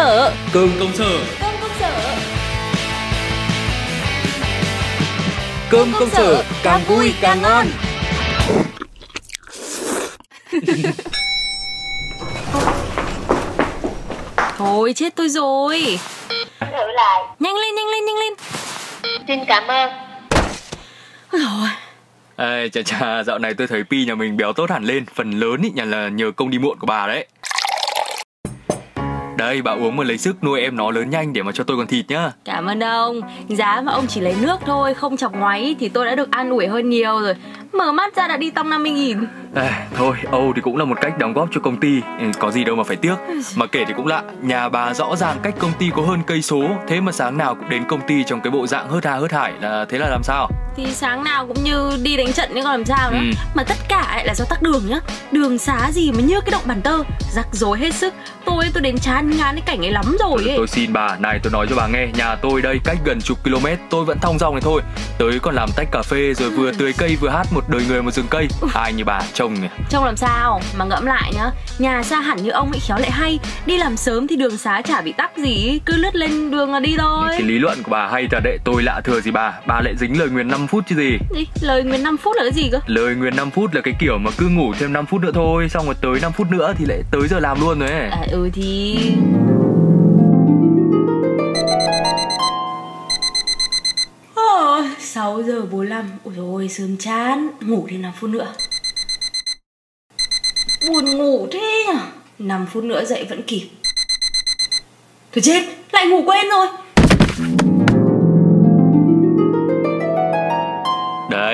sở Cơm công sở. Cơm công sở. Cơm công sở càng vui càng ngon. Thôi chết tôi rồi. Thử lại. Nhanh lên nhanh lên nhanh lên. Xin cảm ơn. Ôi. Ê, chà chà, dạo này tôi thấy Pi nhà mình béo tốt hẳn lên. Phần lớn ý nhận là nhờ công đi muộn của bà đấy đây, bà uống mà lấy sức nuôi em nó lớn nhanh để mà cho tôi còn thịt nhá. Cảm ơn ông. Giá mà ông chỉ lấy nước thôi Không chọc ngoáy Thì tôi đã được an ủi hơn nhiều rồi. Mở mắt ra đã đi tong 50 nghìn. Ê, Thôi, Âu thì cũng là một cách đóng góp cho công ty. Ừ, Có gì đâu mà phải tiếc. Mà kể thì cũng lạ Nhà bà rõ ràng cách công ty có hơn cây số Thế mà sáng nào cũng đến công ty trong cái bộ dạng hớt hà hớt hải là Thế là làm sao? Thì sáng nào cũng như đi đánh trận nhưng còn làm sao nữa Ừ. Mà tất cả ấy là do tắc đường nhá. Đường xá gì mà như cái động bàn tơ Rắc rối hết sức. Tôi tôi đến chán ngán cái cảnh ấy lắm rồi ấy. Tôi xin bà, này tôi nói cho bà nghe Nhà tôi đây cách gần chục km Tôi vẫn thong dong này thôi. Tới còn làm tách cà phê Rồi vừa tưới cây vừa hát một đời người một rừng cây. Ai như bà trông nhỉ? Trông làm sao? Mà ngẫm lại nhá. Nhà xa hẳn như ông ấy khéo lại hay. Đi làm sớm thì đường xá chả bị tắc gì. Cứ lướt lên đường là đi thôi. Cái lý luận của bà hay thật đấy. Tôi lạ thừa gì bà? Bà lại dính lời nguyền 5 phút chứ gì? Gì? Lời nguyên 5 phút là cái gì cơ? Lời nguyền 5 phút là cái kiểu mà cứ ngủ thêm 5 phút nữa thôi Xong rồi tới 5 phút nữa thì lại tới giờ làm luôn rồi ấy. À ừ thì 6 giờ 45 Ôi dồi ôi, sớm chán. Ngủ thêm 5 phút nữa. Buồn ngủ thế nhỉ 5 phút nữa dậy vẫn kịp. Thôi chết, lại ngủ quên rồi.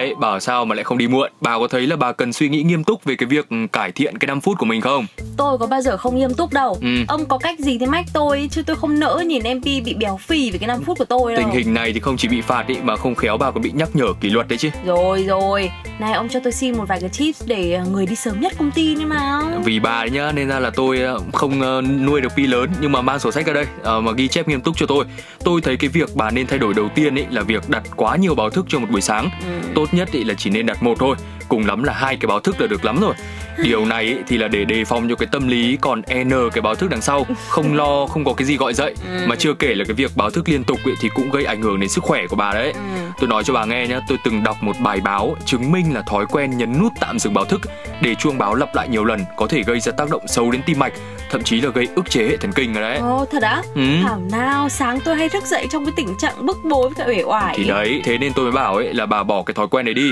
Đấy, bảo sao mà lại không đi muộn? Bà có thấy là bà cần suy nghĩ nghiêm túc về cái việc cải thiện cái 5 phút của mình không? Tôi có bao giờ không nghiêm túc đâu. Ừ. Ông có cách gì thế mách tôi ấy, Chứ tôi không nỡ nhìn MP bị béo phì Vì cái 5 phút của tôi đâu. Tình hình này thì không chỉ bị phạt ý Mà không khéo bà còn bị nhắc nhở kỷ luật đấy chứ. Rồi rồi Này ông cho tôi xin một vài cái tips Để ờ, người đi sớm nhất công ty như nào Vì bà đấy nhá nên ra là tôi ờ, không ờ, nuôi được pi lớn Nhưng mà mang sổ sách ra đây Mà ghi chép nghiêm túc cho tôi. Tôi thấy cái việc bà nên thay đổi đầu tiên ấy Là việc đặt quá nhiều báo thức cho một buổi sáng. Ừ. Tốt nhất ý là chỉ nên đặt một thôi Cùng lắm là hai cái báo thức là được lắm rồi Điều này thì là để đề phòng cho cái tâm lý còn N cái báo thức đằng sau Không lo không có cái gì gọi dậy Ừ. Mà chưa kể là cái việc báo thức liên tục thì cũng gây ảnh hưởng đến sức khỏe của bà đấy Ừ. Tôi nói cho bà nghe nhé, tôi từng đọc một bài báo chứng minh là thói quen nhấn nút tạm dừng báo thức để chuông báo lặp lại nhiều lần có thể gây ra tác động xấu đến tim mạch, thậm chí là gây ức chế hệ thần kinh rồi đấy. Ồ thật á Ừ. Thảo nào sáng tôi hay thức dậy trong cái tình trạng bức bối cả uể oải Thì đấy, thế nên tôi mới bảo ấy là bà bỏ cái thói quen này đi.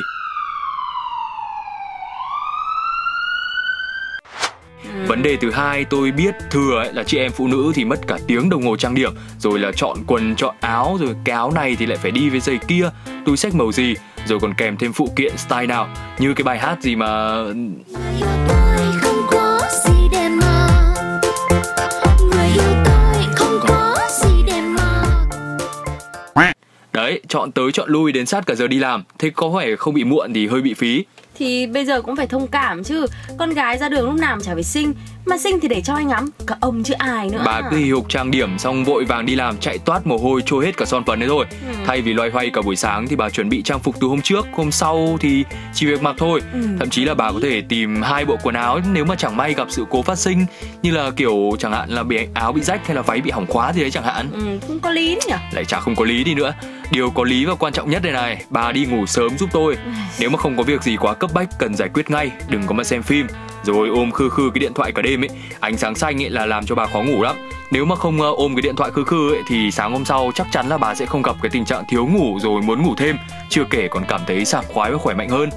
Vấn đề thứ hai tôi biết thừa ấy là chị em phụ nữ thì mất cả tiếng đồng hồ trang điểm Rồi là chọn quần, chọn áo Rồi cái áo này thì lại phải đi với giày kia. Túi xách màu gì Rồi còn kèm thêm phụ kiện style nào Như cái bài hát gì mà Đấy, chọn tới chọn lui đến sát cả giờ đi làm. Thế có phải không bị muộn thì hơi bị phí Thì bây giờ cũng phải thông cảm chứ. Con gái ra đường lúc nào mà chả phải xinh. Mà xinh thì để cho anh ngắm. Cả ông chứ ai nữa. Bà cứ hì hục trang điểm xong vội vàng đi làm chạy toát mồ hôi trôi hết cả son phấn đấy rồi. Ừ. Thay vì loay hoay cả buổi sáng thì bà chuẩn bị trang phục từ hôm trước Hôm sau thì chỉ việc mặc thôi. Ừ. Thậm chí là bà có thể tìm hai bộ quần áo nếu mà chẳng may gặp sự cố phát sinh Như là kiểu chẳng hạn là bị áo bị rách hay là váy bị hỏng khóa gì đấy chẳng hạn. Ừ cũng có lý nhỉ? Lại chả không có lý đi nữa Điều có lý và quan trọng nhất đây này Bà đi ngủ sớm giúp tôi. Nếu mà không có việc gì quá cấp bách cần giải quyết ngay Đừng có mà xem phim. Rồi ôm khư khư cái điện thoại cả đêm ấy Ánh sáng xanh ấy là làm cho bà khó ngủ lắm. Nếu mà không ờ, ôm cái điện thoại khư khư ấy Thì sáng hôm sau chắc chắn là bà sẽ không gặp cái tình trạng thiếu ngủ Rồi muốn ngủ thêm Chưa kể còn cảm thấy sảng khoái và khỏe mạnh hơn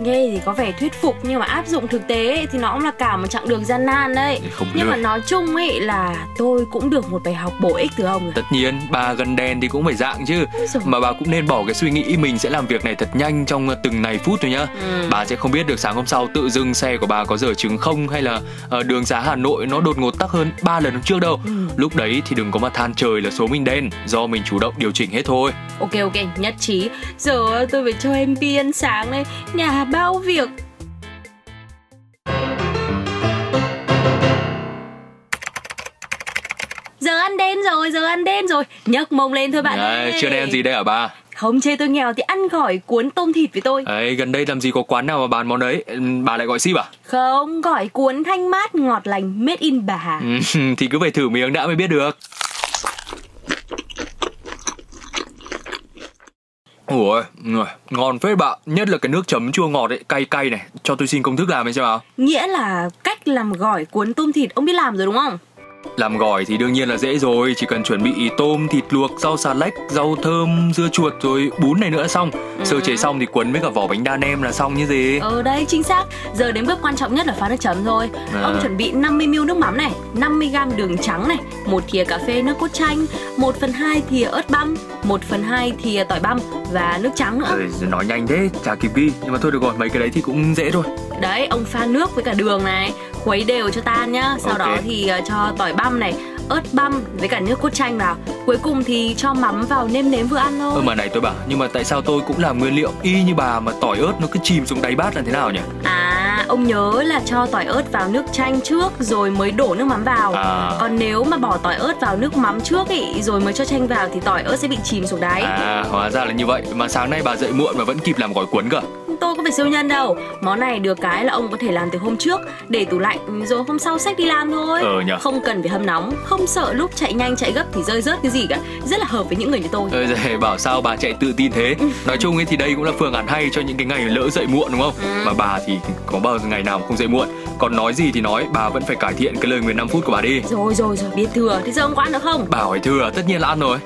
Nghe thì có vẻ thuyết phục Nhưng mà áp dụng thực tế ấy, thì nó cũng là cả một chặng đường gian nan đấy Không Nhưng lười. mà nói chung ấy là tôi cũng được một bài học bổ ích từ ông rồi Tất nhiên bà gần đèn thì cũng phải dạng chứ. Mà bà cũng nên bỏ cái suy nghĩ mình sẽ làm việc này thật nhanh trong từng này phút thôi nhá Ừ. Bà sẽ không biết được sáng hôm sau tự dưng xe của bà có dở chứng không Hay là ờ, đường xá Hà Nội nó đột ngột tắc hơn 3 lần hôm trước đâu Ừ. Lúc đấy thì đừng có mà than trời là số mình đen Do mình chủ động điều chỉnh hết thôi Ok ok nhất trí. Giờ tôi phải cho em Pi ăn sáng đây. Nhà bao việc? Giờ ăn đen rồi, giờ ăn đen rồi. Nhấc mông lên thôi bạn Đấy, ơi. Chưa đen gì đây hả bà Không chê tôi nghèo thì ăn gỏi cuốn tôm thịt với tôi. Ấy, gần đây làm gì có quán nào mà bán món đấy? Ừ, Bà lại gọi ship à? Không, gỏi cuốn thanh mát ngọt lành made in bà Ừ, thì cứ phải thử miếng đã mới biết được Ủa, ngon phết bạn. Nhất là cái nước chấm chua ngọt ấy, cay cay này. Cho tôi xin công thức làm ấy xem nào. Nghĩa là cách làm gỏi cuốn tôm thịt ông biết làm rồi đúng không? Làm gỏi thì đương nhiên là dễ rồi Chỉ cần chuẩn bị tôm, thịt luộc, rau xà lách, rau thơm, dưa chuột rồi bún này nữa xong. Sơ chế xong thì cuốn với cả vỏ bánh đa nem là xong như gì. Ờ đây chính xác. Giờ đến bước quan trọng nhất là pha nước chấm rồi. À. Ông chuẩn bị 50ml nước mắm này 50g đường trắng này một thìa cà phê nước cốt chanh 1 phần 2 thìa ớt băm 1 phần 2 thìa tỏi băm và nước trắng nữa. Rồi, Nói nhanh thế, chả kịp ghi. Nhưng mà thôi được rồi, mấy cái đấy thì cũng dễ thôi. Đấy ông pha nước với cả đường này Khuấy đều cho tan nhá Sau Ok. đó thì ờ, cho tỏi băm này ớt băm với cả nước cốt chanh vào Cuối cùng thì cho mắm vào nêm nếm vừa ăn thôi Ơ mà này tôi bảo, nhưng mà tại sao tôi cũng làm nguyên liệu y như bà mà tỏi ớt nó cứ chìm xuống đáy bát là thế nào nhỉ? À, ông nhớ là cho tỏi ớt vào nước chanh trước rồi mới đổ nước mắm vào. À. Còn nếu mà bỏ tỏi ớt vào nước mắm trước ý rồi mới cho chanh vào thì tỏi ớt sẽ bị chìm xuống đáy. À, hóa ra là như vậy Mà sáng nay bà dậy muộn mà vẫn kịp làm gỏi cuốn cơ Tôi có phải siêu nhân đâu. Món này được cái là ông có thể làm từ hôm trước để tủ lạnh rồi hôm sau xách đi làm thôi. Ờ nhở. Không cần phải hâm nóng, không sợ lúc chạy nhanh chạy gấp thì rơi rớt cái gì cả. Rất là hợp với những người như tôi. Ơi giời, bảo sao bà chạy tự tin thế Nói chung ấy thì đây cũng là phương án hay cho những cái ngày lỡ dậy muộn đúng không Ừ. Mà bà thì có bao giờ ngày nào mà không dậy muộn Còn nói gì thì nói, bà vẫn phải cải thiện cái lời 15 phút của bà đi Rồi rồi rồi biết thừa. Thế giờ ông có ăn được không? Bà hỏi thừa, tất nhiên là ăn rồi